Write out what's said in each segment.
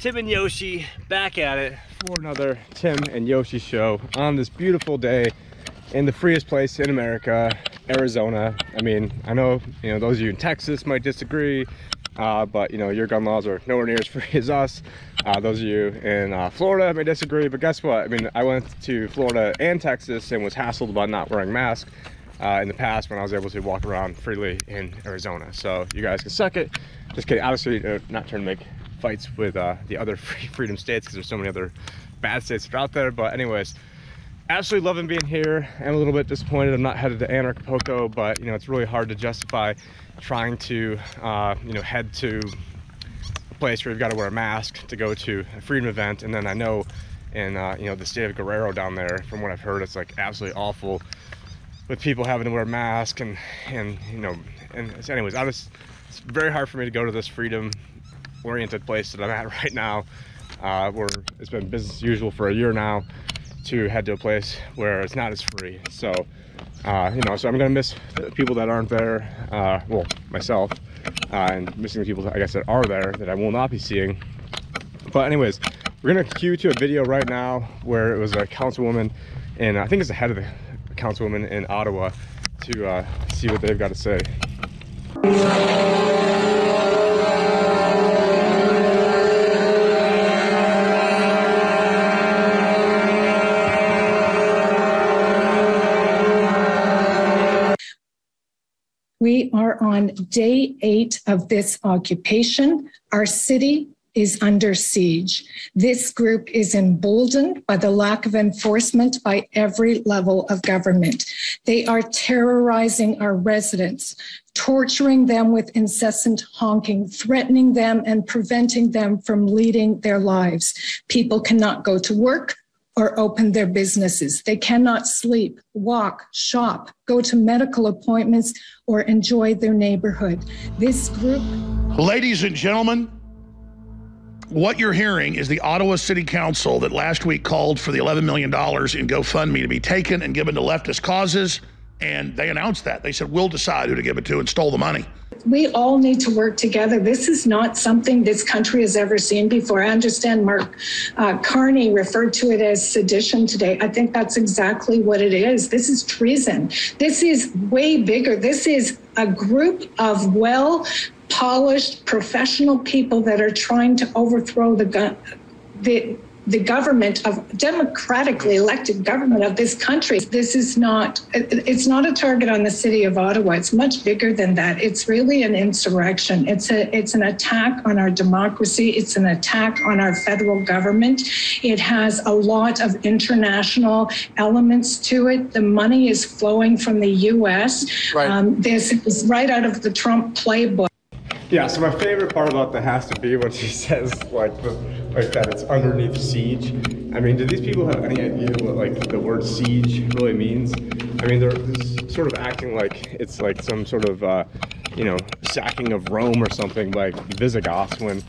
Tim and Yoshi back at it for another Tim and Yoshi show on this beautiful day in the freest place in America, Arizona. I mean, I know, you know, those of you in Texas might disagree, uh, but you know, your gun laws are nowhere near as free as us. Uh, those of you in uh, Florida may disagree, but guess what? I mean, I went to Florida and Texas and was hassled about not wearing masks uh, in the past when I was able to walk around freely in Arizona. So you guys can suck it. Just kidding. Obviously, uh, not trying to make fights with uh, the other free freedom states because there's so many other bad states that are out there. But anyways, absolutely loving being here. I'm a little bit disappointed I'm not headed to Anarchapulco, but you know, it's really hard to justify trying to, uh, you know, head to a place where you've got to wear a mask to go to a freedom event. And then I know in, uh, you know, the state of Guerrero down there, from what I've heard, it's like absolutely awful with people having to wear masks and, and, you know, and anyways, I was, it's very hard for me to go to this freedom oriented place that I'm at right now, uh, where it's been business as usual for a year now, to head to a place where it's not as free. So, uh, you know, so I'm gonna miss the people that aren't there, uh, well, myself, uh, and missing the people, I guess, that are there that I will not be seeing. But anyways, we're gonna cue to a video right now where it was a councilwoman, and I think it's the head of the councilwoman in Ottawa, to uh, see what they've got to say. On day eight of this occupation. Our city is under siege. This group is emboldened by the lack of enforcement by every level of government. They are terrorizing our residents, torturing them with incessant honking, threatening them and preventing them from leading their lives. People cannot go to work, or open their businesses. They cannot sleep, walk, shop, go to medical appointments, or enjoy their neighborhood. This group. Ladies and gentlemen, what you're hearing is the Ottawa City Council that last week called for the $11 million in GoFundMe to be taken and given to leftist causes. And they announced that. They said, we'll decide who to give it to and stole the money. We all need to work together. This is not something this country has ever seen before. I understand Mark uh, Carney referred to it as sedition today. I think that's exactly what it is. This is treason. This is way bigger. This is a group of well polished professional people that are trying to overthrow the the the government of democratically elected government of this country. This is not it's not a target on the city of Ottawa. It's much bigger than that. It's really an insurrection. It's a it's an attack on our democracy. It's an attack on our federal government. It has a lot of international elements to it. The money is flowing from the US. Right. Um, this is right out of the Trump playbook. Yeah, so my favorite part about the has to be when she says like the, like that it's underneath siege. I mean, do these people have any idea what like the word siege really means? I mean, they're sort of acting like it's like some sort of uh, you know sacking of Rome or something like Visigoths when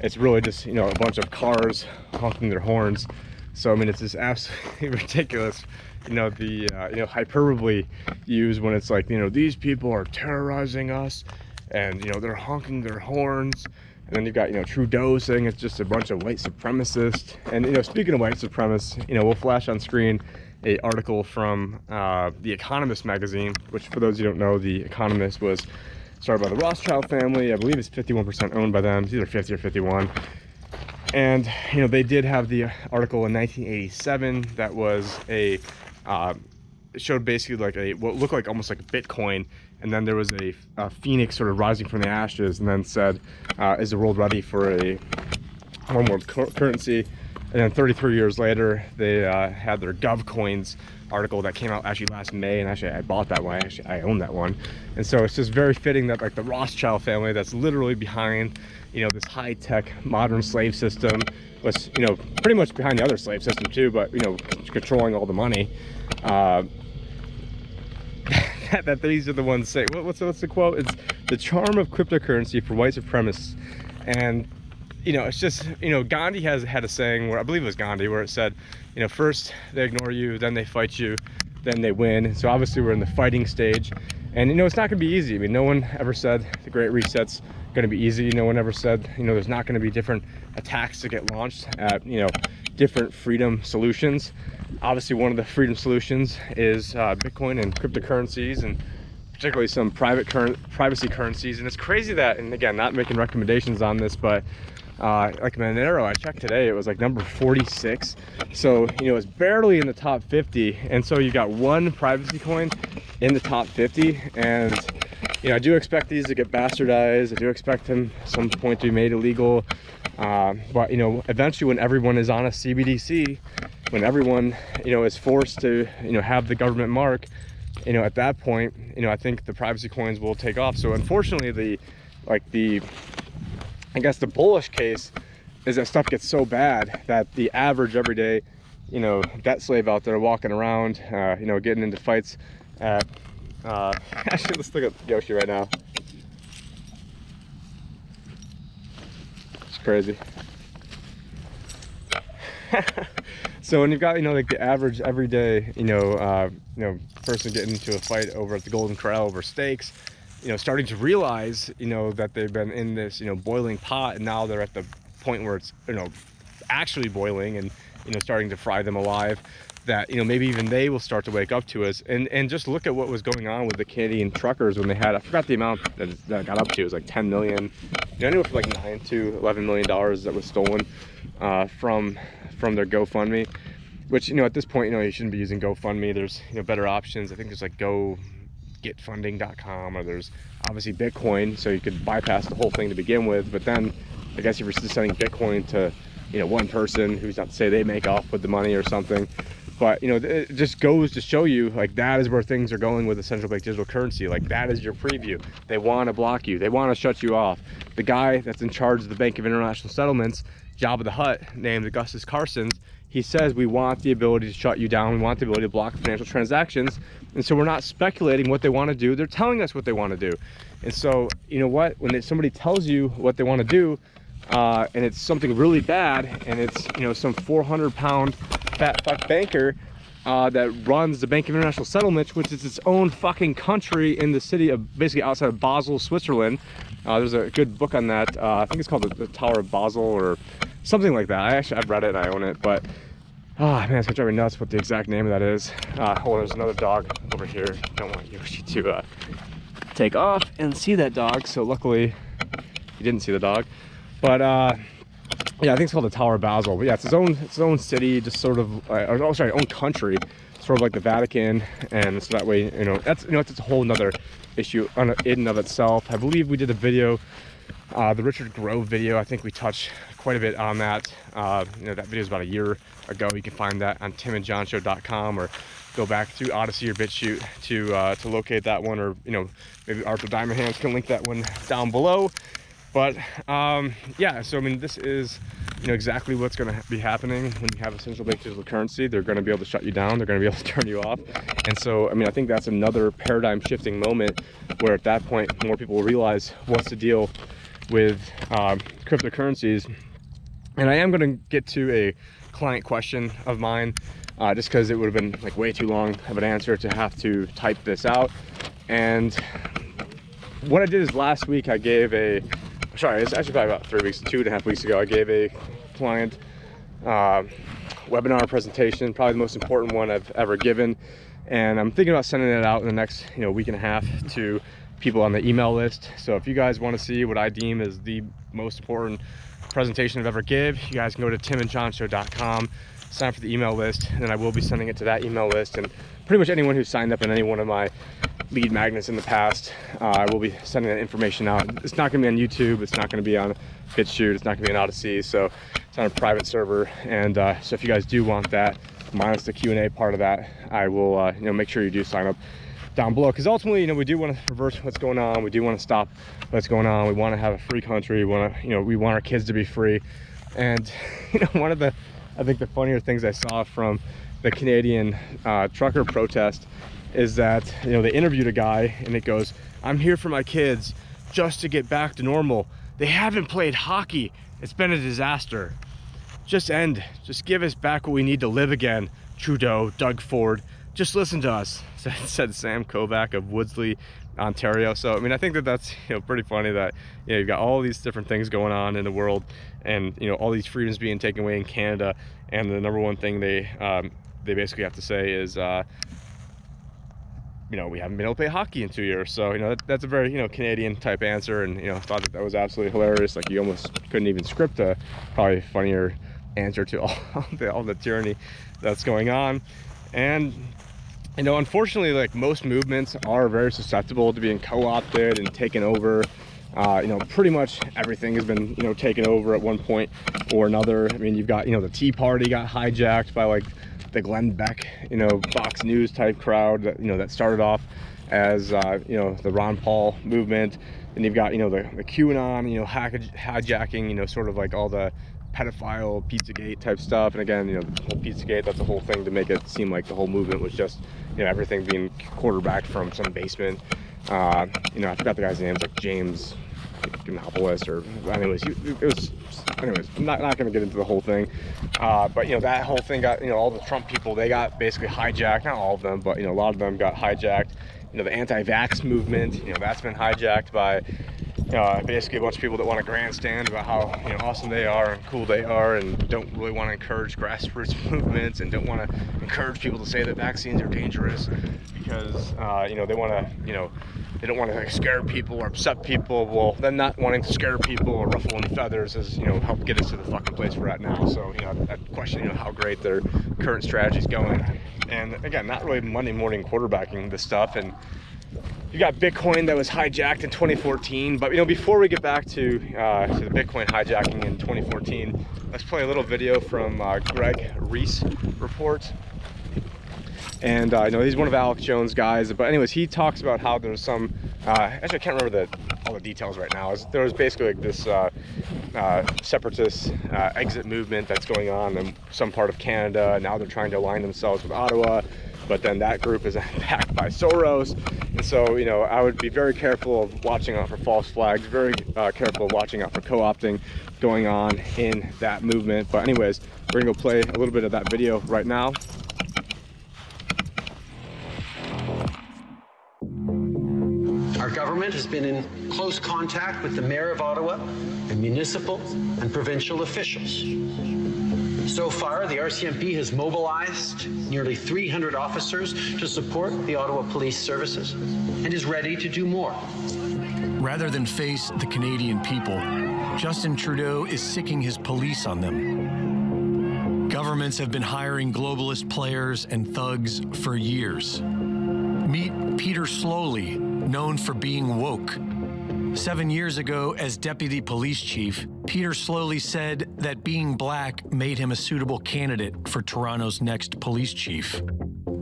it's really just you know a bunch of cars honking their horns. So I mean, it's just absolutely ridiculous. You know the uh, you know hyperbole used when it's like you know these people are terrorizing us and you know they're honking their horns and then you've got you know Trudeau saying it's just a bunch of white supremacists. And you know speaking of white supremacists you know we'll flash on screen a article from uh, the Economist magazine which for those you don't know the Economist was started by the Rothschild family. I believe it's 51% owned by them. It's either 50 or 51 and you know they did have the article in 1987 that was a uh, showed basically like a what looked like almost like a Bitcoin and then there was a, a, phoenix sort of rising from the ashes and then said uh, is the world ready for a one world currency? And then 33 years later they uh, had their GovCoins article that came out actually last may and actually i bought that one. Actually i own that one. And so it's just very fitting that like the rothschild family that's literally behind you know this high-tech modern slave system was you know pretty much behind the other slave system too but you know controlling all the money uh, that, that these are the ones say what, what's, what's the quote? It's the charm of cryptocurrency for white supremacists. And you know it's just you know gandhi has had a saying where i believe it was gandhi where it said you know first they ignore you then they fight you then they win. So obviously we're in the fighting stage. And you know it's not gonna be easy. I mean no one ever said the great resets going to be easy. No one ever said, you know, there's not going to be different attacks to get launched at, you know, different freedom solutions. Obviously, one of the freedom solutions is uh, Bitcoin and cryptocurrencies and particularly some private current privacy currencies. And it's crazy that, and again, not making recommendations on this, but uh, like Monero, I checked today, it was like number 46. So, you know, it's barely in the top 50. And so you've got one privacy coin in the top 50. And, you know, I do expect these to get bastardized. I do expect them some point to be made illegal. Uh, but, you know, eventually when everyone is on a CBDC, when everyone, you know, is forced to, you know, have the government mark, you know, at that point, you know, I think the privacy coins will take off. So unfortunately, the, like the, I guess the bullish case is that stuff gets so bad that the average everyday, you know, debt slave out there walking around, uh, you know, getting into fights at, uh, actually, let's look at Yoshi right now. It's crazy. so when you've got, you know, like the average everyday, you know, uh, you know, person getting into a fight over at the Golden Corral over steaks, you know, starting to realize, you know, that they've been in this, you know, boiling pot and now they're at the point where it's, you know, actually boiling and, you know, starting to fry them alive that, you know, maybe even they will start to wake up to us and, and just look at what was going on with the Canadian truckers when they had, I forgot the amount that, that got up to, it was like 10 million, you know, anywhere from like nine to 11 million dollars that was stolen uh, from, from their GoFundMe, which, you know, at this point, you know, you shouldn't be using GoFundMe. There's, you know, better options. I think there's like Go getfunding.com or there's obviously Bitcoin, so you could bypass the whole thing to begin with. But then I guess if you're just sending Bitcoin to, you know, one person who's not to say they make off with the money or something. But you know, it just goes to show you like that is where things are going with the central bank digital currency. Like that is your preview. They want to block you. They want to shut you off. The guy that's in charge of the Bank of International Settlements, Jabba the Hutt, named Augustus Carstens, he says we want the ability to shut you down. We want the ability to block financial transactions. And so we're not speculating what they want to do. They're telling us what they want to do. And so, you know what? When somebody tells you what they want to do, uh, and it's something really bad, and it's you know some 400 pound fat fuck banker uh, that runs the Bank of International Settlements, which is its own fucking country in the city of basically outside of Basel, Switzerland. Uh, there's a good book on that. Uh, I think it's called the, the Tower of Basel or something like that. I actually I've read it and I own it, but ah oh, man, it's gonna drive me nuts what the exact name of that is. Oh, there's another dog over here. Don't want Yoshi to uh, take off and see that dog. So luckily, he didn't see the dog. But uh, yeah, I think it's called the Tower of Basel. But yeah, it's its own its own city, just sort of, uh, or, oh sorry, own country, sort of like the Vatican, and so that way, you know, that's you know, it's a whole nother issue in and of itself. I believe we did a video, uh, the Richard Grove video. I think we touched quite a bit on that. Uh, you know, that video is about a year ago. You can find that on timandjohnshow.com or go back through Odysee or BitChute to uh, to locate that one, or you know, maybe Arthur Diamond Hands can link that one down below. But um, yeah, so I mean, this is you know exactly what's going to be happening when you have a central bank digital currency. They're going to be able to shut you down. They're going to be able to turn you off. And so, I mean, I think that's another paradigm shifting moment where at that point more people will realize what's the deal with um, cryptocurrencies. And I am going to get to a client question of mine uh, just because it would have been like way too long of an answer to have to type this out. And what I did is last week I gave a sorry, it's actually probably about three weeks, two and a half weeks ago, I gave a client uh, webinar presentation, probably the most important one I've ever given. And I'm thinking about sending it out in the next, you know, week and a half to people on the email list. So if you guys want to see what I deem is the most important presentation I've ever give, you guys can go to timandjohnshow.com, sign up for the email list, and then I will be sending it to that email list. And pretty much anyone who's signed up in any one of my lead magnets in the past. Uh, I will be sending that information out. It's not going to be on YouTube. It's not going to be on BitChute. It's not going to be on Odysee. So it's on a private server. And uh, so if you guys do want that, minus the Q&A part of that, I will uh, you know make sure you do sign up down below. Because ultimately, you know, we do want to reverse what's going on. We do want to stop what's going on. We want to have a free country. We want to, you know, we want our kids to be free. And you know, one of the, I think the funnier things I saw from the Canadian uh, trucker protest is that you know they interviewed a guy and it goes i'm here for my kids just to get back to normal. They haven't played hockey. It's been a disaster. Just end. Just give us back what we need to live again. Trudeau doug ford just listen to us said, said sam kovac of Woodslee Ontario. So I mean, I think that that's you know pretty funny that you know you've got all these different things going on in the world, and you know all these freedoms being taken away in Canada, and the number one thing they um, they basically have to say is. Uh, you know, we haven't been able to play hockey in two years. So, you know, that, that's a very, you know, Canadian type answer. And, you know, I thought that that was absolutely hilarious. Like, you almost couldn't even script a probably funnier answer to all, the, all the tyranny that's going on. And, you know, unfortunately, like most movements are very susceptible to being co-opted and taken over. Uh, you know, pretty much everything has been, you know, taken over at one point or another. I mean, you've got, you know, the Tea Party got hijacked by like the Glenn Beck, you know, Fox News type crowd that, you know, that started off as, uh, you know, the Ron Paul movement. And you've got, you know, the, the QAnon, you know, hijacking, you know, sort of like all the pedophile Pizzagate type stuff. And again, you know, the whole Pizzagate, that's a whole thing to make it seem like the whole movement was just, you know, everything being quarterbacked from some basement. Uh, you know, I forgot the guy's name, like James Gimopoulos or anyways, it was anyways, I'm not, not going to get into the whole thing. Uh, but, you know, that whole thing got, you know, all the Trump people, they got basically hijacked. Not all of them, but, you know, a lot of them got hijacked. You know, the anti-vax movement, you know, that's been hijacked by uh, basically a bunch of people that want to grandstand about how you know awesome they are and cool they are and don't really want to encourage grassroots movements and don't want to encourage people to say that vaccines are dangerous because uh, you know they want to you know they don't want to like, scare people or upset people. Well, then not wanting to scare people or ruffle any feathers has, you know, helped get us to the fucking place we're at now. So, you know, I question, you know, how great their current strategy is going. And again, not really Monday morning quarterbacking this stuff. And you got Bitcoin that was hijacked in 2014. But, you know, before we get back to, uh, to the Bitcoin hijacking in 2014, let's play a little video from uh, Greg Reese report and uh, you know he's one of Alex Jones' guys. But anyways, he talks about how there's some. Uh, actually, I can't remember the, all the details right now. There was basically like this uh, uh separatist exit movement that's going on in some part of Canada. Now they're trying to align themselves with Ottawa, but then that group is backed by Soros. And so, you know, I would be very careful of watching out for false flags. Very uh, careful of watching out for co-opting going on in that movement. But anyways, we're gonna go play a little bit of that video right now. Our government has been in close contact with the Mayor of Ottawa and municipal and provincial officials. So far, the RCMP has mobilized nearly 300 officers to support the Ottawa Police Services and is ready to do more. Rather than face the Canadian people, Justin Trudeau is sicking his police on them. Governments have been hiring globalist players and thugs for years. Meet Peter Sloly, known for being woke. Seven years ago, as deputy police chief, Peter Sloly said that being black made him a suitable candidate for Toronto's next police chief,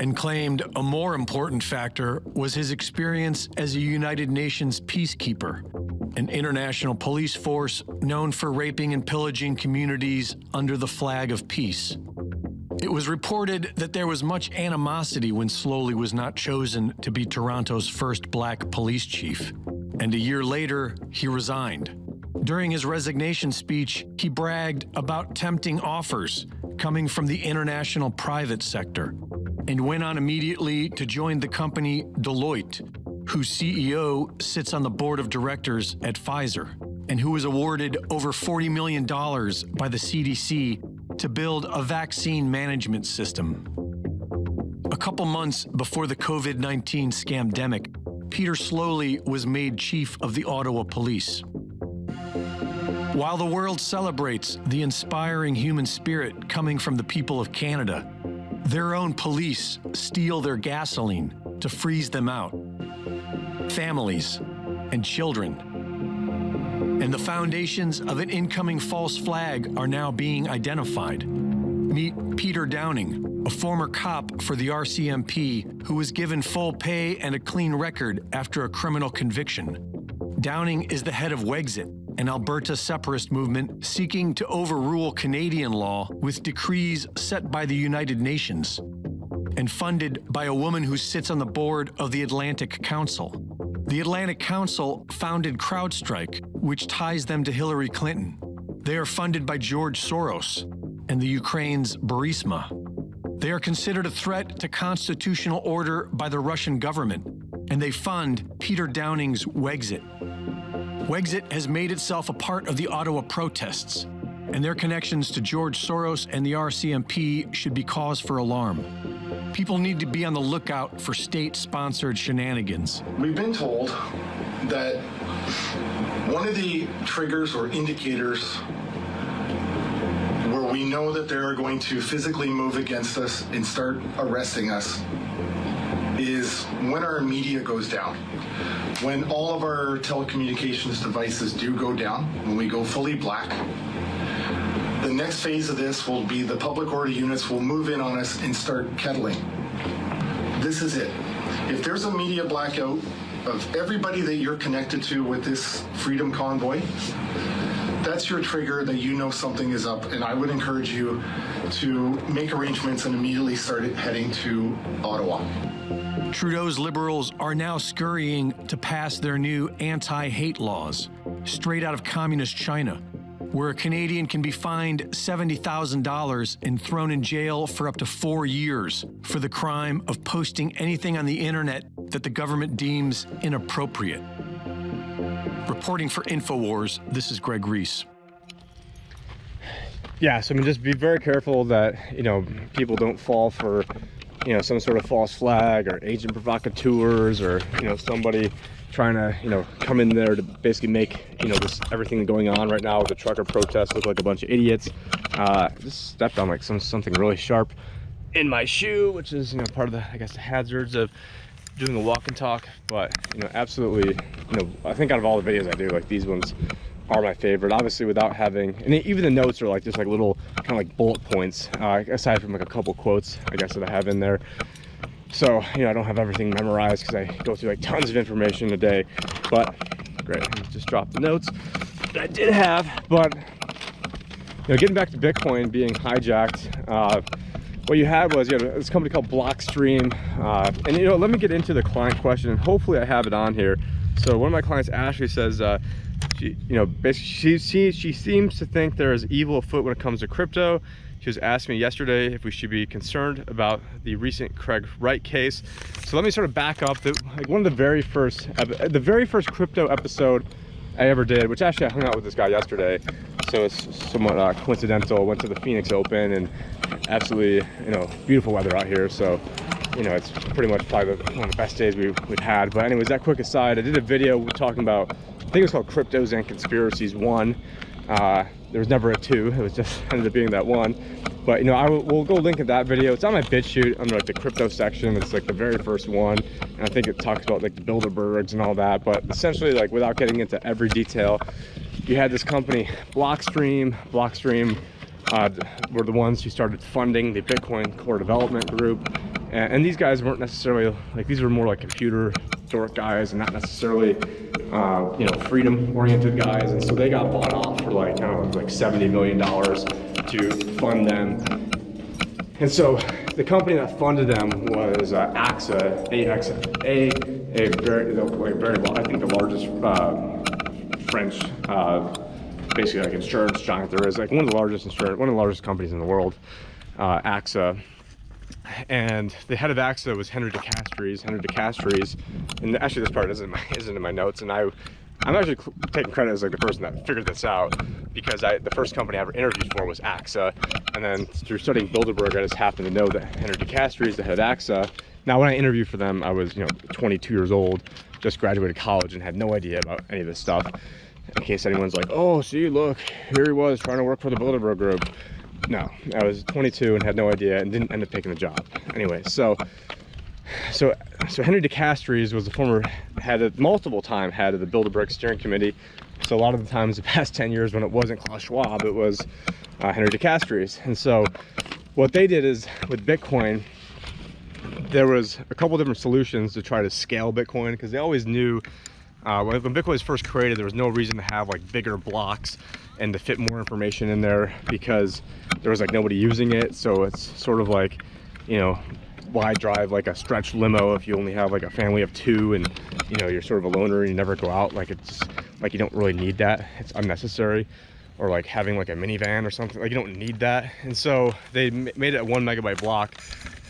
and claimed a more important factor was his experience as a United Nations peacekeeper, an international police force known for raping and pillaging communities under the flag of peace. It was reported that there was much animosity when Sloly was not chosen to be Toronto's first black police chief. And a year later, he resigned. During his resignation speech, he bragged about tempting offers coming from the international private sector and went on immediately to join the company Deloitte, whose CEO sits on the board of directors at Pfizer and who was awarded over $40 million by the CDC to build a vaccine management system. A couple months before the COVID 19 scamdemic, Peter Sloly was made chief of the Ottawa Police. While the world celebrates the inspiring human spirit coming from the people of Canada, their own police steal their gasoline to freeze them out. Families and children and the foundations of an incoming false flag are now being identified. Meet Peter Downing, a former cop for the RCMP who was given full pay and a clean record after a criminal conviction. Downing is the head of Wexit, an Alberta separatist movement seeking to overrule Canadian law with decrees set by the United Nations, and funded by a woman who sits on the board of the Atlantic Council. The Atlantic Council founded CrowdStrike, which ties them to Hillary Clinton. They are funded by George Soros and the Ukraine's Burisma. They are considered a threat to constitutional order by the Russian government and they fund Peter Downing's Wexit. Wexit has made itself a part of the Ottawa protests, and their connections to George Soros and the RCMP should be cause for alarm. People need to be on the lookout for state sponsored shenanigans. We've been told that one of the triggers or indicators know that they're going to physically move against us and start arresting us is when our media goes down. When all of our telecommunications devices do go down, when we go fully black, the next phase of this will be the public order units will move in on us and start kettling. This is it. If there's a media blackout of everybody that you're connected to with this freedom convoy, that's your trigger that you know something is up. And I would encourage you to make arrangements and immediately start heading to Ottawa. Trudeau's liberals are now scurrying to pass their new anti hate laws, straight out of communist China, where a Canadian can be fined $70,000 and thrown in jail for up to four years for the crime of posting anything on the internet that the government deems inappropriate. Reporting for InfoWars, this is Greg Reese. yeah so i mean just be very careful that you know people don't fall for you know some sort of false flag or agent provocateurs or you know somebody trying to you know come in there to basically make you know this everything going on right now with the trucker protests look like a bunch of idiots uh just stepped on like some something really sharp in my shoe which is you know part of the i guess the hazards of doing the walk and talk but you know absolutely you know i think out of all the videos i do like these ones are my favorite. Obviously without having and even the notes are like just like little kind of like bullet points uh, aside from like a couple quotes i guess that i have in there. So you know i don't have everything memorized because i go through like tons of information a day but great just dropped the notes that i did have but you know getting back to bitcoin being hijacked uh, what you had was you had this company called blockstream uh, and you know let me get into the client question and hopefully i have it on here. So one of my clients ashley says uh, she you know basically she, she she seems to think there is evil afoot when it comes to crypto. She was asking me yesterday if we should be concerned about the recent craig wright case. So let me sort of back up. The like one of the very first the very first crypto episode i ever did which actually i hung out with this guy yesterday. So it's somewhat uh, coincidental. Went to the phoenix open and absolutely you know beautiful weather out here. So you know it's pretty much probably one of the best days we, we've had. But anyways that quick aside i did a video talking about i think it was called cryptos and conspiracies one. Uh, there was never a two it was just ended up being that one. But you know i will we'll go link at that video. It's on my bit BitChute under like the crypto section. It's like the very first one. And i think it talks about like the bilderbergs and all that. But essentially like without getting into every detail you had this company blockstream. Blockstream uh, were the ones who started funding the bitcoin core development group and, these guys weren't necessarily like these were more like computer dork guys and not necessarily uh, you know freedom oriented guys and so they got bought off for like I don't know like 70 million dollars to fund them and so the company that funded them was uh, AXA, AXA, a, very, like very, I think the largest uh, French, uh, basically like insurance giant there is, like one of the largest insurance, one of the largest companies in the world, uh, AXA. And the head of AXA was Henri de Castries. Henry DeCastries, and actually this part isn't in my, isn't in my notes, and I I'm actually taking credit as like the person that figured this out because I the first company I ever interviewed for was AXA, and then through studying Bilderberg, I just happened to know that Henri de Castries, the head of AXA. Now, when I interviewed for them, I was you know 22 years old, just graduated college, and had no idea about any of this stuff. In case anyone's like, oh, see, look, here he was trying to work for the Bilderberg Group. No, I was 22 and had no idea and didn't end up taking the job. Anyway, so so so Henri de Castries was the former head of multiple time head of the Bilderberg steering committee. So a lot of the times the past 10 years when it wasn't Klaus Schwab, it was uh, Henri de Castries. And so what they did is with Bitcoin, there was a couple different solutions to try to scale Bitcoin because they always knew uh, when Bitcoin was first created, there was no reason to have like bigger blocks and to fit more information in there because there was like nobody using it. So it's sort of like, you know, why drive like a stretch limo if you only have like a family of two and you know you're sort of a loner and you never go out? Like it's like you don't really need that. It's unnecessary or like having like a minivan or something. Like you don't need that. And so they made it a one megabyte block.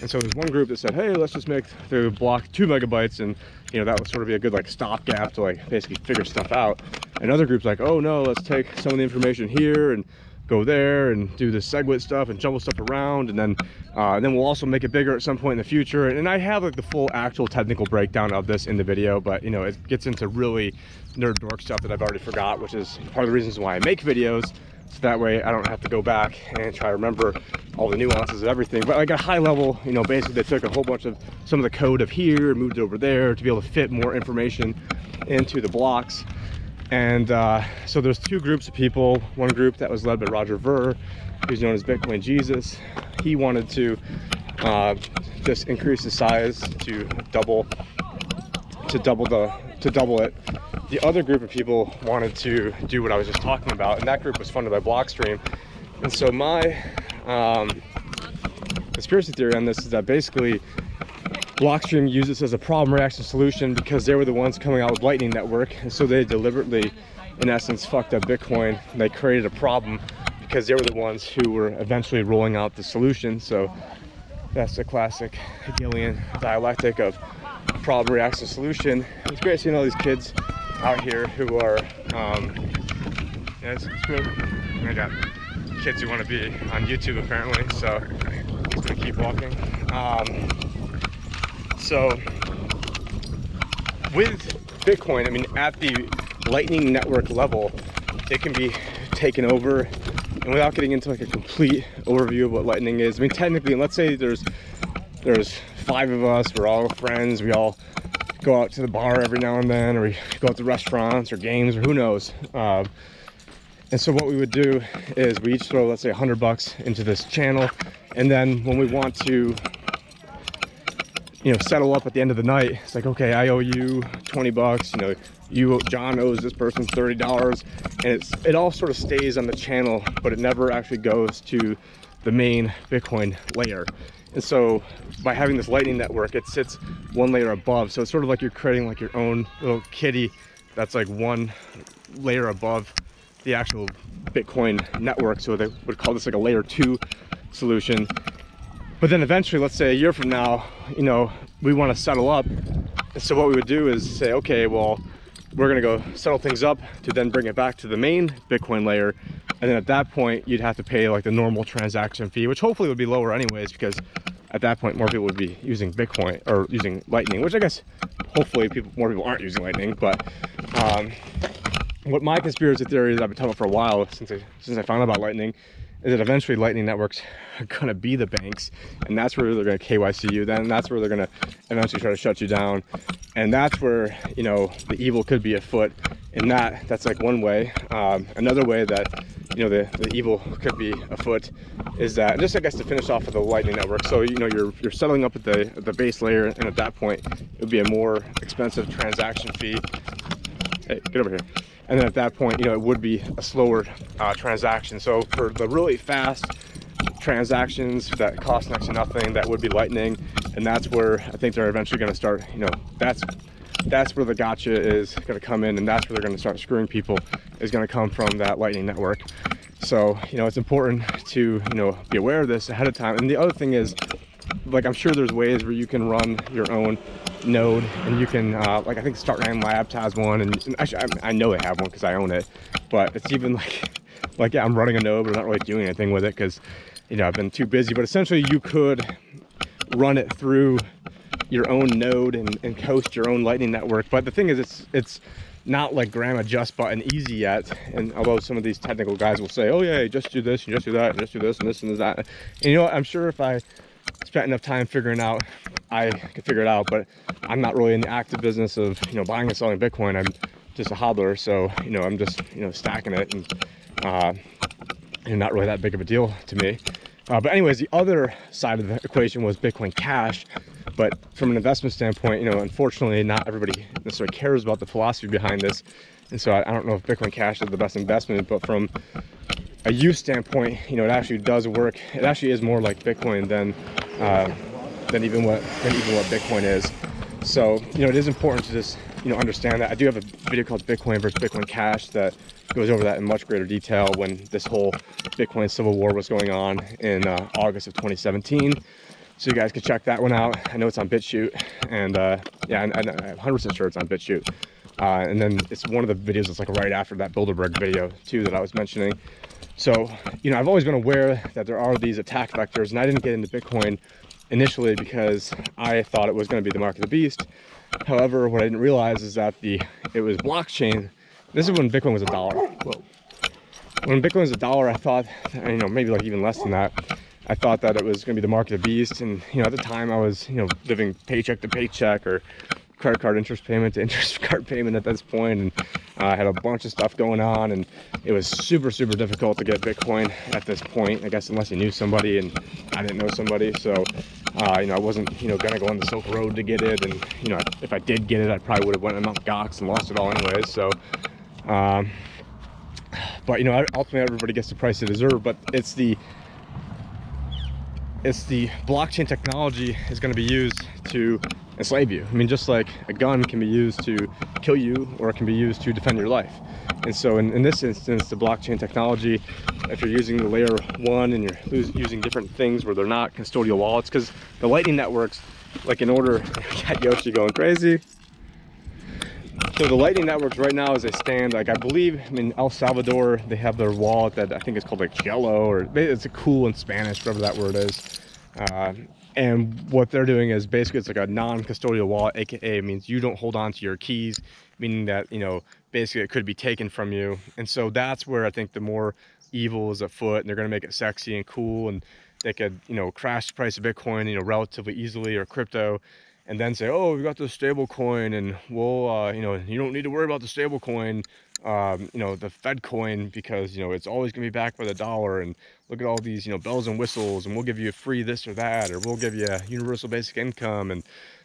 And so there's one group that said, hey, let's just make the block two megabytes and you know that would sort of be a good like stopgap to like basically figure stuff out. Another group's like, oh no, let's take some of the information here and go there and do the SegWit stuff and jumble stuff around and then uh, and then we'll also make it bigger at some point in the future. And, I have like the full actual technical breakdown of this in the video but you know it gets into really nerd dork stuff that I've already forgot which is part of the reasons why I make videos so that way I don't have to go back and try to remember all the nuances of everything. But like a high level you know basically they took a whole bunch of some of the code of here and moved it over there to be able to fit more information into the blocks and uh, so there's two groups of people. One group that was led by Roger Ver, who's known as Bitcoin Jesus. He wanted to uh, just increase the size to double, to double the, to double it. The other group of people wanted to do what I was just talking about, and that group was funded by Blockstream. And so my um, conspiracy theory on this is that basically Blockstream used this as a problem reaction solution because they were the ones coming out with Lightning Network. And so they deliberately, in essence, fucked up Bitcoin. They created a problem because they were the ones who were eventually rolling out the solution. So that's the classic Hegelian dialectic of problem reaction solution. It's great seeing all these kids out here who are, um, yeah, it's, it's great. I got kids who want to be on YouTube apparently, so I'm just gonna keep walking. Um, so with Bitcoin, I mean, at the Lightning Network level, it can be taken over. And without getting into like a complete overview of what Lightning is, I mean, technically, let's say there's there's five of us, we're all friends, we all go out to the bar every now and then, or we go out to restaurants or games or who knows. Um, and so what we would do is we each throw, let's say, 100 bucks into this channel, and then when we want to you know settle up at the end of the night. It's like okay i owe you 20 bucks you know you john owes this person 30 dollars. And it's it all sort of stays on the channel but it never actually goes to the main bitcoin layer. And so by having this lightning network it sits one layer above. So it's sort of like you're creating like your own little kitty that's like one layer above the actual bitcoin network. So they would call this like a layer two solution but then eventually, let's say a year from now, you know, we want to settle up. And so what we would do is say, okay, well, we're gonna go settle things up to then bring it back to the main Bitcoin layer. And then at that point, you'd have to pay like the normal transaction fee, which hopefully would be lower anyways, because at that point, more people would be using Bitcoin or using Lightning, which I guess hopefully people more people aren't using Lightning. But um, what my conspiracy theory is I've been talking about for a while since I, since I found out about Lightning is that eventually Lightning networks are going to be the banks, and that's where they're going to KYC you. Then that's where they're going to eventually try to shut you down, and that's where you know the evil could be afoot. In that, that's like one way. Um, another way that you know the, the evil could be afoot is that just I guess to finish off with the Lightning network. So you know you're you're settling up at the the base layer, and at that point it would be a more expensive transaction fee. Hey, get over here and then at that point you know it would be a slower uh, transaction. So for the really fast transactions that cost next to nothing that would be lightning. And that's where i think they're eventually going to start you know that's that's where the gotcha is going to come in. And that's where they're going to start screwing people is going to come from that lightning network. So you know it's important to you know be aware of this ahead of time. And the other thing is like i'm sure there's ways where you can run your own node and you can uh, like i think Start9 Labs has one and, and actually I, I know they have one because i own it but it's even like like yeah i'm running a node but I'm not really doing anything with it because you know i've been too busy but essentially you could run it through your own node and, and host your own lightning network but the thing is it's it's not like grandma just button easy yet and although some of these technical guys will say oh yeah just do this and just do that and just do this and this and that and you know what i'm sure if i spent enough time figuring out I could figure it out, but I'm not really in the active business of, you know, buying and selling Bitcoin. I'm just a hodler. So, you know, I'm just, you know, stacking it and, uh, not really that big of a deal to me. Uh, but anyways, the other side of the equation was Bitcoin Cash. But from an investment standpoint, you know, unfortunately, not everybody necessarily cares about the philosophy behind this. And so I, I don't know if Bitcoin Cash is the best investment, but from a use standpoint, you know, it actually does work. It actually is more like Bitcoin than uh, than even what than even what Bitcoin is. So you know, it is important to just you know understand that. I do have a video called Bitcoin versus Bitcoin Cash that goes over that in much greater detail when this whole Bitcoin civil war was going on in uh, August of 2017. So you guys can check that one out. I know it's on BitChute, and uh, yeah, and I'm 100% sure it's on BitChute. Uh, and then it's one of the videos that's like right after that Bilderberg video too that I was mentioning. So, you know, I've always been aware that there are these attack vectors, and I didn't get into Bitcoin initially because I thought it was going to be the mark of the beast. However, what I didn't realize is that the it was blockchain. This is when Bitcoin was a dollar. When Bitcoin was a dollar, I thought, you know, maybe like even less than that. I thought that it was going to be the mark of the beast, and you know, at the time I was, you know, living paycheck to paycheck or credit card interest payment to interest card payment at this point, and uh, I had a bunch of stuff going on, and it was super, super difficult to get Bitcoin at this point. I guess unless you knew somebody, and I didn't know somebody, so uh, you know, I wasn't, you know, gonna go on the Silk Road to get it, and you know, if I did get it, I probably would have went to Mt. Gox and lost it all anyways. So, um, but you know, ultimately everybody gets the price they deserve, but it's the it's the blockchain technology is going to be used to enslave you. I mean, just like a gun can be used to kill you or it can be used to defend your life. And so in, in this instance, the blockchain technology, if you're using the layer one and you're using different things where they're not custodial wallets, because the lightning networks, like in order, got Yoshi going crazy. So the lightning networks right now as they stand, like I believe in El Salvador, they have their wallet that I think is called like Jello or it's a cool in Spanish, whatever that word is. Uh, and what they're doing is basically it's like a non-custodial wallet, aka means you don't hold on to your keys, meaning that you know basically it could be taken from you. And so that's where I think the more evil is afoot, and they're going to make it sexy and cool, and they could you know crash the price of Bitcoin you know relatively easily or crypto, and then say, oh, we got the stable coin, and we'll uh, you know you don't need to worry about the stable coin um, you know, the Fed coin because, you know, it's always gonna be backed by the dollar and look at all these, you know, bells and whistles and we'll give you a free this or that, or we'll give you a universal basic income. And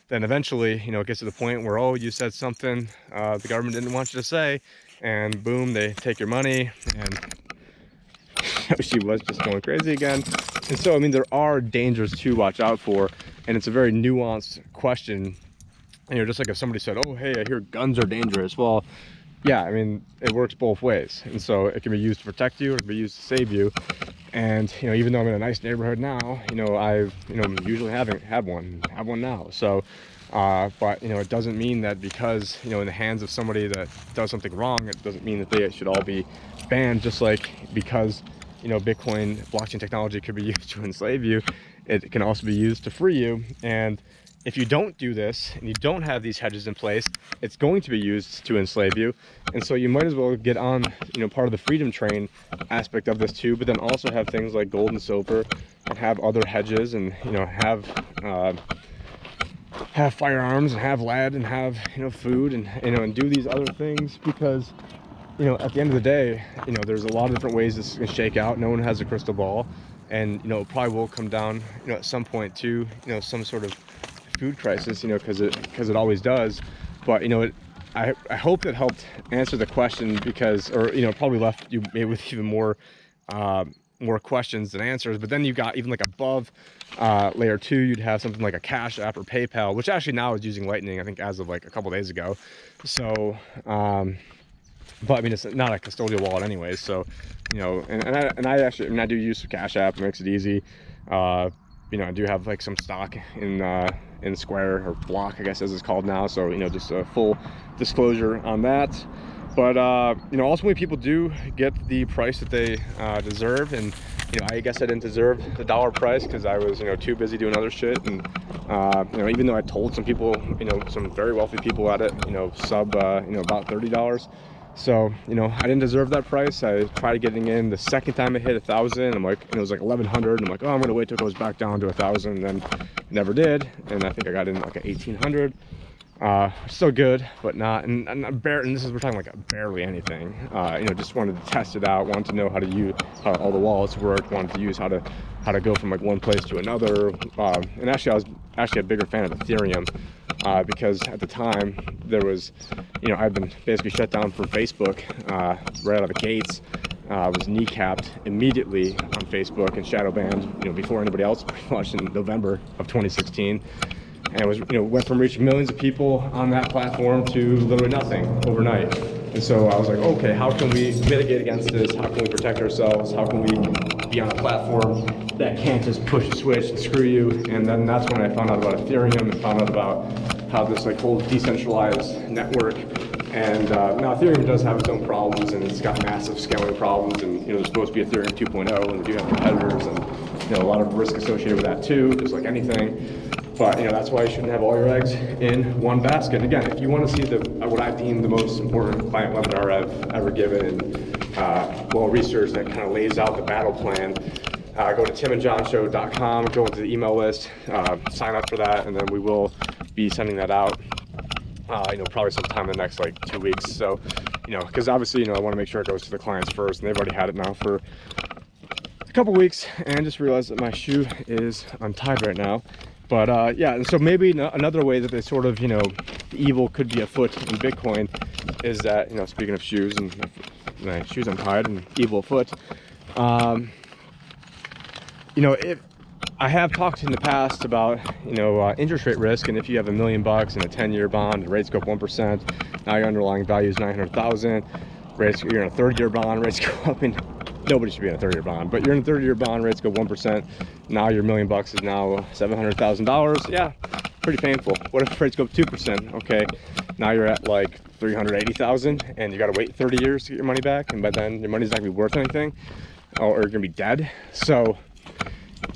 then eventually, you know, it gets to the point where, oh, you said something uh, the government didn't want you to say and boom, they take your money and she was just going crazy again. And so, I mean, there are dangers to watch out for and it's a very nuanced question. You know, just like if somebody said, oh, hey, I hear guns are dangerous. Well, yeah, I mean, it works both ways. And so it can be used to protect you it can be used to save you. And, you know, even though I'm in a nice neighborhood now, you know, I've, you know, usually having have one, have one now. So, uh, but, you know, it doesn't mean that because, you know, in the hands of somebody that does something wrong, it doesn't mean that they should all be banned, just like because, you know, Bitcoin blockchain technology could be used to enslave you, it can also be used to free you. And, if you don't do this and you don't have these hedges in place, it's going to be used to enslave you. And so you might as well get on, you know, part of the freedom train aspect of this too, but then also have things like gold and silver and have other hedges and, you know, have, uh, have firearms and have lead and have, you know, food and, you know, and do these other things because, you know, at the end of the day, you know, there's a lot of different ways this can shake out. No one has a crystal ball and, you know, it probably will come down, you know, at some point to, you know, some sort of food crisis, you know, because it because it always does. But you know, it, I I hope that helped answer the question because, or you know, probably left you maybe with even more. Uh, more questions than answers but then you got even like above uh, layer two you'd have something like a cash app or paypal which actually now is using lightning i think as of like a couple days ago so um, but i mean it's not a custodial wallet anyways so you know and, and, I, and I actually I mean i do use cash app it makes it easy uh, you know i do have like some stock in uh, in Square or Block, I guess as it's called now. So, you know, just a full disclosure on that. But, uh, you know, ultimately people do get the price that they uh, deserve. And, you know, I guess I didn't deserve the dollar price because I was, you know, too busy doing other shit. And, uh, you know, even though I told some people, you know, some very wealthy people at it, you know, sub, uh, you know, about $30, so, you know, I didn't deserve that price. I tried getting in the second time it hit a thousand. I'm like, and it was like 1100. I'm like, oh, I'm gonna wait till it goes back down to a thousand. And then never did. And I think I got in like a 1800. Uh, still good, but not, and, and, and this is, we're talking like barely anything. Uh, you know, just wanted to test it out, wanted to know how to use, how all the wallets worked, wanted to use how to, how to go from like one place to another. Uh, and actually I was actually a bigger fan of Ethereum uh, because at the time there was, you know, I've been basically shut down from Facebook uh, right out of the gates. I uh, was kneecapped immediately on Facebook and shadow banned, you know, before anybody else, much in November of 2016. And it was, you know, went from reaching millions of people on that platform to literally nothing overnight. And so I was like, okay, how can we mitigate against this? How can we protect ourselves? How can we be on a platform that can't just push a switch and screw you? And then that's when I found out about Ethereum and found out about how this like whole decentralized network and uh, now Ethereum does have its own problems, and it's got massive scaling problems. And you know, there's supposed to be Ethereum 2.0, and we do have competitors, and you know, a lot of risk associated with that too, just like anything. But you know, that's why you shouldn't have all your eggs in one basket. And Again, if you want to see the what I deem the most important client webinar I've ever given, and uh, well researched, that kind of lays out the battle plan. Uh, go to timandjohnshow.com, go into the email list, uh, sign up for that, and then we will be sending that out uh, you know, probably sometime in the next like two weeks. So, you know, because obviously, you know, I want to make sure it goes to the clients first, and they've already had it now for a couple weeks, and just realized that my shoe is untied right now. But uh, yeah, so maybe another way that they sort of, you know, evil could be afoot in Bitcoin is that, you know, speaking of shoes and my shoes untied and evil foot, um, you know, if I have talked in the past about, you know, uh, interest rate risk, and if you have a million bucks in a 10-year bond, rates go up 1%, now your underlying value is 900,000, rates, you're in a 30-year bond, rates go up, and nobody should be in a 30-year bond, but you're in a 30-year bond, rates go 1%, now your million bucks is now $700,000, yeah, pretty painful. What if rates go up 2%? Okay, now you're at like 380,000, and you gotta wait 30 years to get your money back, and by then your money's not gonna be worth anything, or you're gonna be dead, so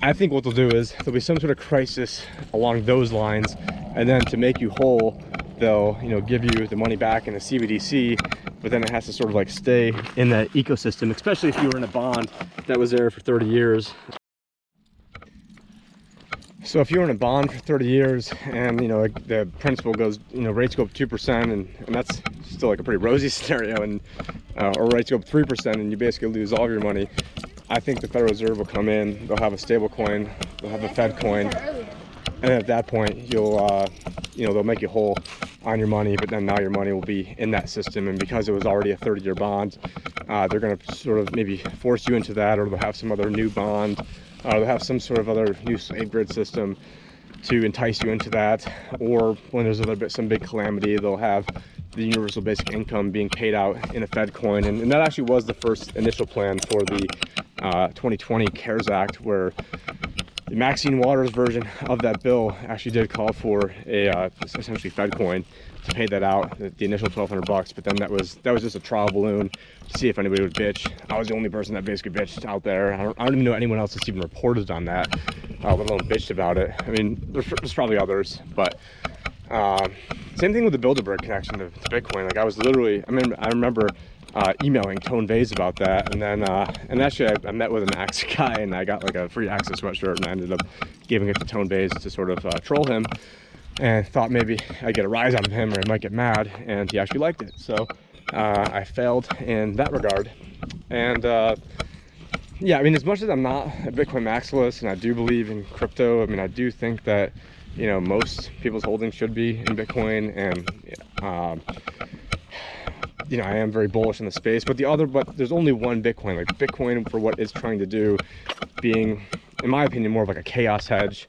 I think what they'll do is there'll be some sort of crisis along those lines, and then to make you whole, they'll you know give you the money back in a CBDC, but then it has to sort of like stay in that ecosystem, especially if you were in a bond that was there for 30 years. So if you're in a bond for 30 years and you know the principal goes, you know rates go up two percent, and, and that's still like a pretty rosy scenario, and uh, or rates go up three percent, and you basically lose all of your money. I think the Federal Reserve will come in, they'll have a stable coin, they'll have a Fed coin, and at that point, you'll, uh, you know, they'll make you whole on your money, but then now your money will be in that system, and because it was already a 30-year bond, uh, they're going to sort of maybe force you into that, or they'll have some other new bond, or they'll have some sort of other new slave grid system to entice you into that, or when there's a bit some big calamity, they'll have the universal basic income being paid out in a Fed coin, and, and that actually was the first initial plan for the uh, 2020 CARES Act, where Maxine Waters version of that bill actually did call for a uh, essentially Fed coin to pay that out, the initial 1,200 bucks. But then that was that was just a trial balloon to see if anybody would bitch. I was the only person that basically bitched out there. I don't, I don't even know anyone else that's even reported on that, uh, let alone bitched about it. I mean, there's, there's probably others, but. Um, same thing with the Bilderberg connection to, to Bitcoin. Like I was literally, I mean, I remember uh, emailing Tone Vays about that, and then uh, and actually I, I, met with an Axe guy, and I got like a free Axis sweatshirt, and I ended up giving it to Tone Vays to sort of uh, troll him, and thought maybe I'd get a rise out of him or he might get mad, and he actually liked it. So uh, I failed in that regard, and uh, yeah, I mean, as much as I'm not a Bitcoin maximalist, and I do believe in crypto, I mean, I do think that you know most people's holdings should be in Bitcoin, and um, you know, I am very bullish in the space, but the other, but there's only one Bitcoin, like Bitcoin for what it's trying to do being, in my opinion, more of like a chaos hedge,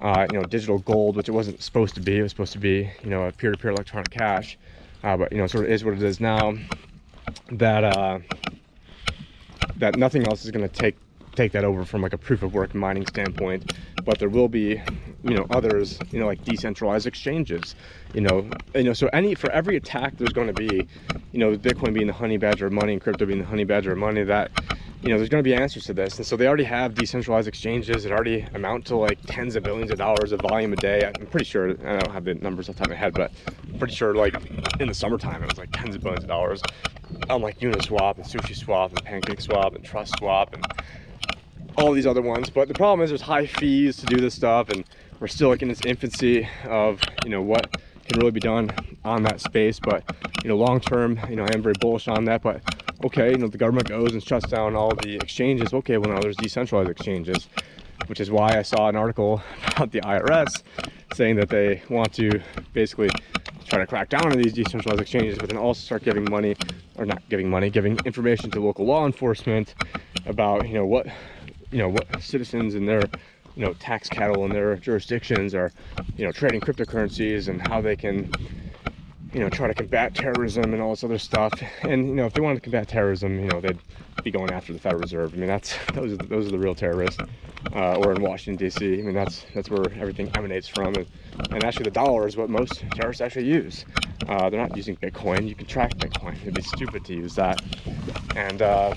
uh, you know, digital gold, which it wasn't supposed to be. It was supposed to be, you know, a peer-to-peer electronic cash, uh, but, you know, sort of is what it is now that, uh, that nothing else is going to take take that over from like a proof of work mining standpoint but there will be you know others you know like decentralized exchanges you know you know so any for every attack there's going to be you know bitcoin being the honey badger of money and crypto being the honey badger of money that you know there's going to be answers to this. And so they already have decentralized exchanges. That already amount to like tens of billions of dollars of volume a day. I'm pretty sure i don't have the numbers off the top of my head but I'm pretty sure like in the summertime it was like tens of billions of dollars on like uniswap and sushi swap and pancake swap and trust swap and all these other ones. But the problem is there's high fees to do this stuff and we're still like in its infancy of, you know, what can really be done on that space. But, you know, long term, you know, I am very bullish on that. But okay, you know, the government goes and shuts down all the exchanges. Okay, well now there's decentralized exchanges, which is why I saw an article about the IRS saying that they want to basically try to crack down on these decentralized exchanges, but then also start giving money, or not giving money, giving information to local law enforcement about, you know, what you know what citizens and their you know tax cattle in their jurisdictions are you know trading cryptocurrencies and how they can you know, try to combat terrorism and all this other stuff. And you know, if they wanted to combat terrorism, you know, they'd be going after the Federal Reserve. I mean, that's those are the, those are the real terrorists. Uh, or in Washington D.C. I mean, that's that's where everything emanates from. And, and actually, the dollar is what most terrorists actually use. Uh, they're not using Bitcoin. You can track Bitcoin. It'd be stupid to use that. And uh,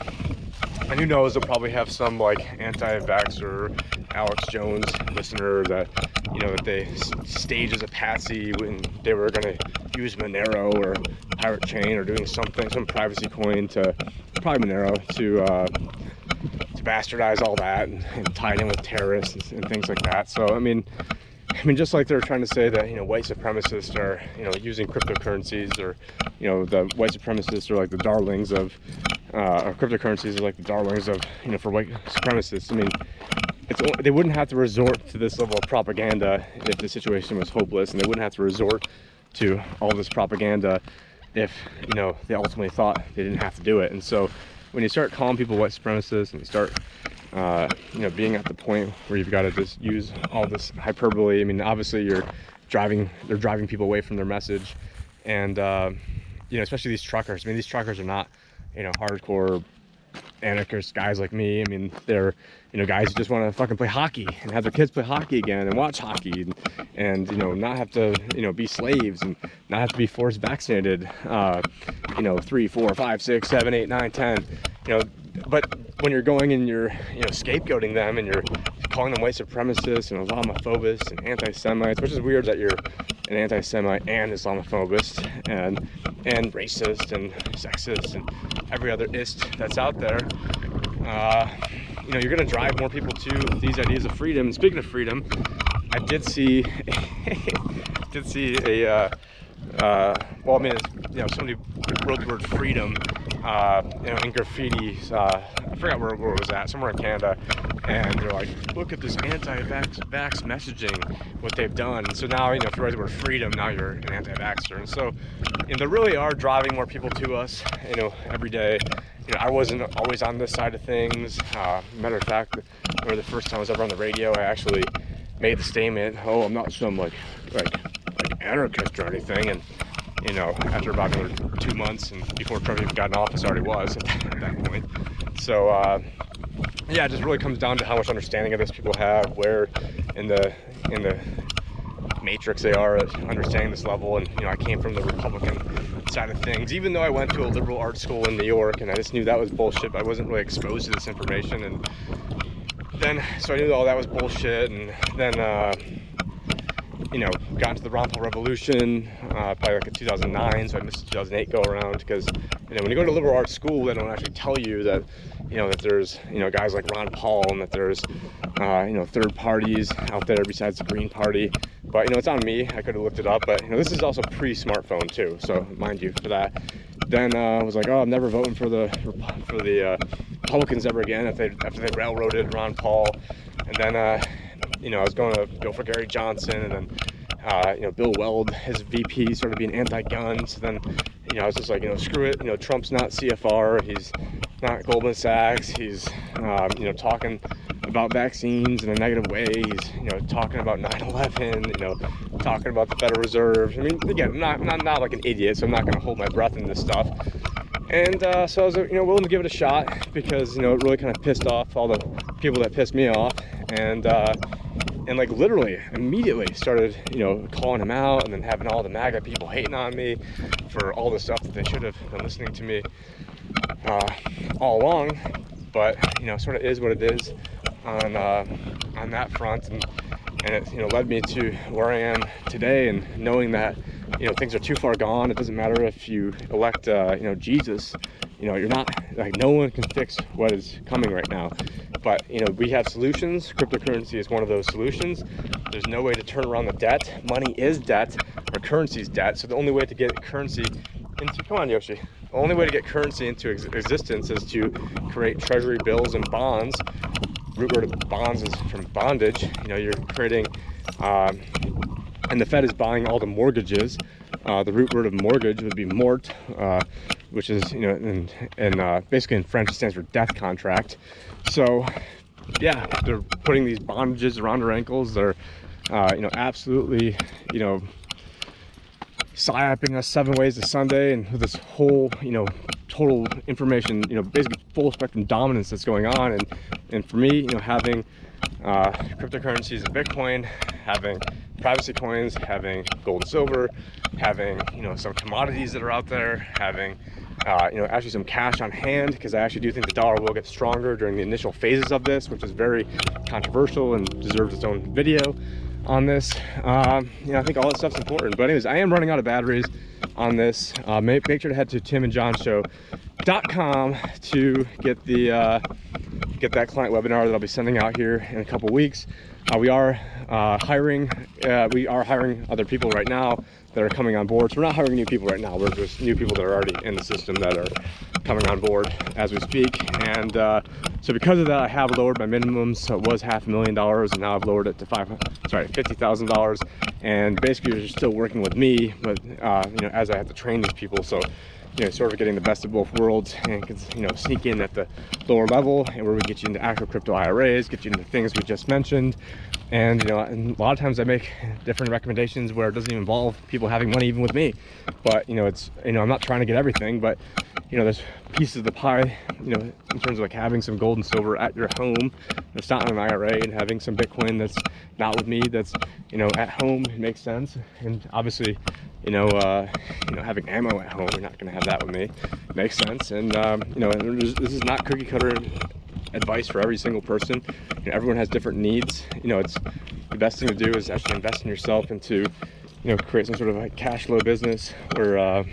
and who knows? They'll probably have some like anti-vaxxer Alex Jones listener that you know that they staged as a patsy when they were gonna use Monero or Pirate Chain or doing something, some privacy coin to probably Monero to uh, to bastardize all that and, and tie it in with terrorists and, and things like that. So I mean. I mean, just like they're trying to say that you know white supremacists are you know using cryptocurrencies, or you know the white supremacists are like the darlings of, uh, or cryptocurrencies are like the darlings of you know for white supremacists. I mean, it's they wouldn't have to resort to this level of propaganda if the situation was hopeless, and they wouldn't have to resort to all this propaganda if you know they ultimately thought they didn't have to do it. And so when you start calling people white supremacists and you start uh, you know being at the point where you've got to just use all this hyperbole, I mean obviously you're driving they're driving people away from their message, and uh, you know especially these truckers. I mean these truckers are not you know hardcore anarchist guys like me. I mean, they're you know guys who just want to fucking play hockey and have their kids play hockey again and watch hockey and, and you know not have to you know be slaves and not have to be forced vaccinated. Uh, you know, three, four, five, six, seven, eight, nine, ten. You know, but when you're going and you're you know scapegoating them and you're calling them white supremacists and Islamophobists and anti-Semites, which is weird that you're an anti-Semite and Islamophobist and and racist and sexist and every other ist that's out there. Uh, you know, you're gonna drive more people to these ideas of freedom. And speaking of freedom, I did see did see a uh, uh, well, I mean, you know, somebody wrote the word freedom, uh, you know, in graffiti. Uh, I forgot where, where it was at, somewhere in Canada, and they're like, look at this anti-vax vax messaging, what they've done. And so now, you know, if you write the word freedom, now you're an anti-vaxxer. And so, know, they really are driving more people to us, you know, every day. You know, I wasn't always on this side of things. Uh, matter of fact, or the first time I was ever on the radio, I actually made the statement, "Oh, I'm not some like like anarchist or anything." And you know, after about another two months and before Trump even got in office, already was at that, at that point. So uh, yeah, it just really comes down to how much understanding of this people have, where in the in the matrix they are at understanding this level. And you know, I came from the Republican side of things, even though I went to a liberal art school in New York, and I just knew that was bullshit. But I wasn't really exposed to this information, and then so I knew all that was bullshit, and then. Uh, you know, got into the Ron Paul Revolution, uh, probably like in 2009, so I missed the 2008 go around because, you know, when you go to liberal arts school, they don't actually tell you that, you know, that there's, you know, guys like Ron Paul and that there's, uh, you know, third parties out there besides the Green Party. But, you know, it's on me. I could have looked it up, but, you know, this is also pre-smartphone too, so mind you for that. Then uh, I was like, oh, I'm never voting for the for the uh, Republicans ever again if they after they railroaded Ron Paul, and then. You know, I was going to go for Gary Johnson, and then, uh, you know, Bill Weld, his VP, sort of being anti-gun. So then, you know, I was just like, you know, screw it. You know, Trump's not CFR. He's not Goldman Sachs. He's, um, you know, talking about vaccines in a negative way. He's, you know, talking about 9/11. You know, talking about the Federal Reserve. I mean, again, I'm not, I'm not, not like an idiot, so I'm not going to hold my breath in this stuff. And uh, so I was, you know, willing to give it a shot because, you know, it really kind of pissed off all the people that pissed me off. And, uh, and like literally immediately started, you know, calling him out and then having all the MAGA people hating on me for all the stuff that they should have been listening to me uh, all along. But, you know, sort of is what it is on, uh, on that front. And, and it, you know, led me to where I am today and knowing that, you know, things are too far gone. It doesn't matter if you elect, uh, you know, Jesus. You know, you're not like no one can fix what is coming right now. But you know, we have solutions. Cryptocurrency is one of those solutions. There's no way to turn around the debt. Money is debt, or currency is debt. So the only way to get currency into come on, Yoshi. The only way to get currency into ex- existence is to create treasury bills and bonds. Root word of bonds is from bondage. You know, you're creating. Um, and the Fed is buying all the mortgages. Uh, the root word of mortgage would be mort, uh, which is you know, and uh, basically in French it stands for death contract. So, yeah, they're putting these bondages around our ankles. They're, uh, you know, absolutely, you know, psyoping us seven ways to Sunday and this whole, you know, total information, you know, basically full spectrum dominance that's going on. And and for me, you know, having uh, cryptocurrencies and Bitcoin, having privacy coins, having gold and silver, having you know some commodities that are out there, having uh, you know actually some cash on hand because I actually do think the dollar will get stronger during the initial phases of this, which is very controversial and deserves its own video on this. Um, you know, I think all that stuff's important. But anyways, I am running out of batteries on this. Uh, make, make sure to head to timandjohnshow.com to get the uh, get that client webinar that I'll be sending out here in a couple weeks. Uh, we are uh, hiring. Uh, we are hiring other people right now that are coming on board. So we're not hiring new people right now. We're just new people that are already in the system that are coming on board as we speak. And uh, so because of that, I have lowered my minimums. So it was half a million dollars, and now I've lowered it to five. Sorry, fifty thousand dollars. And basically, you're still working with me, but uh, you know, as I have to train these people, so you know, sort of getting the best of both worlds and can, you know, sneak in at the lower level and where we get you into actual crypto IRAs, get you into things we just mentioned. And, you know, and a lot of times I make different recommendations where it doesn't even involve people having money even with me. But, you know, it's, you know, I'm not trying to get everything, but, you know, there's pieces of the pie, you know, in terms of like having some gold and silver at your home that's not in an IRA and having some Bitcoin that's not with me, that's, you know, at home, it makes sense. And obviously, you know, uh, you know, having ammo at home, you're not going to have that with me. Makes sense. And um, you know, this this is not cookie cutter advice for every single person. You know, everyone has different needs. You know, it's the best thing to do is actually invest in yourself and to, you know, create some sort of a cash flow business where, uh,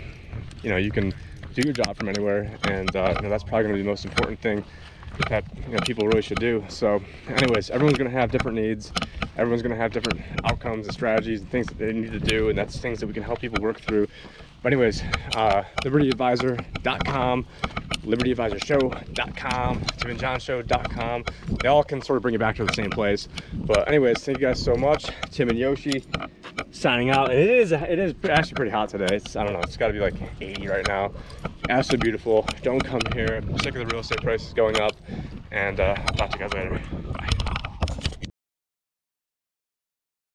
you know, you can do your job from anywhere. And uh, you know, that's probably going to be the most important thing that you know people really should do. So, anyways, everyone's going to have different needs. Everyone's going to have different outcomes and strategies and things that they need to do, and that's things that we can help people work through. But anyways, uh, libertyadvisor.com, libertyadvisorshow.com, timandjohnshow.com. They all can sort of bring you back to the same place. But anyways, thank you guys so much. Tim and Yoshi signing out. And it is it is actually pretty hot today. It's I don't know. It's got to be like 80 right now. Absolutely beautiful. Don't come here. I'm sick of the real estate prices going up. And uh, I'll talk to you guys later.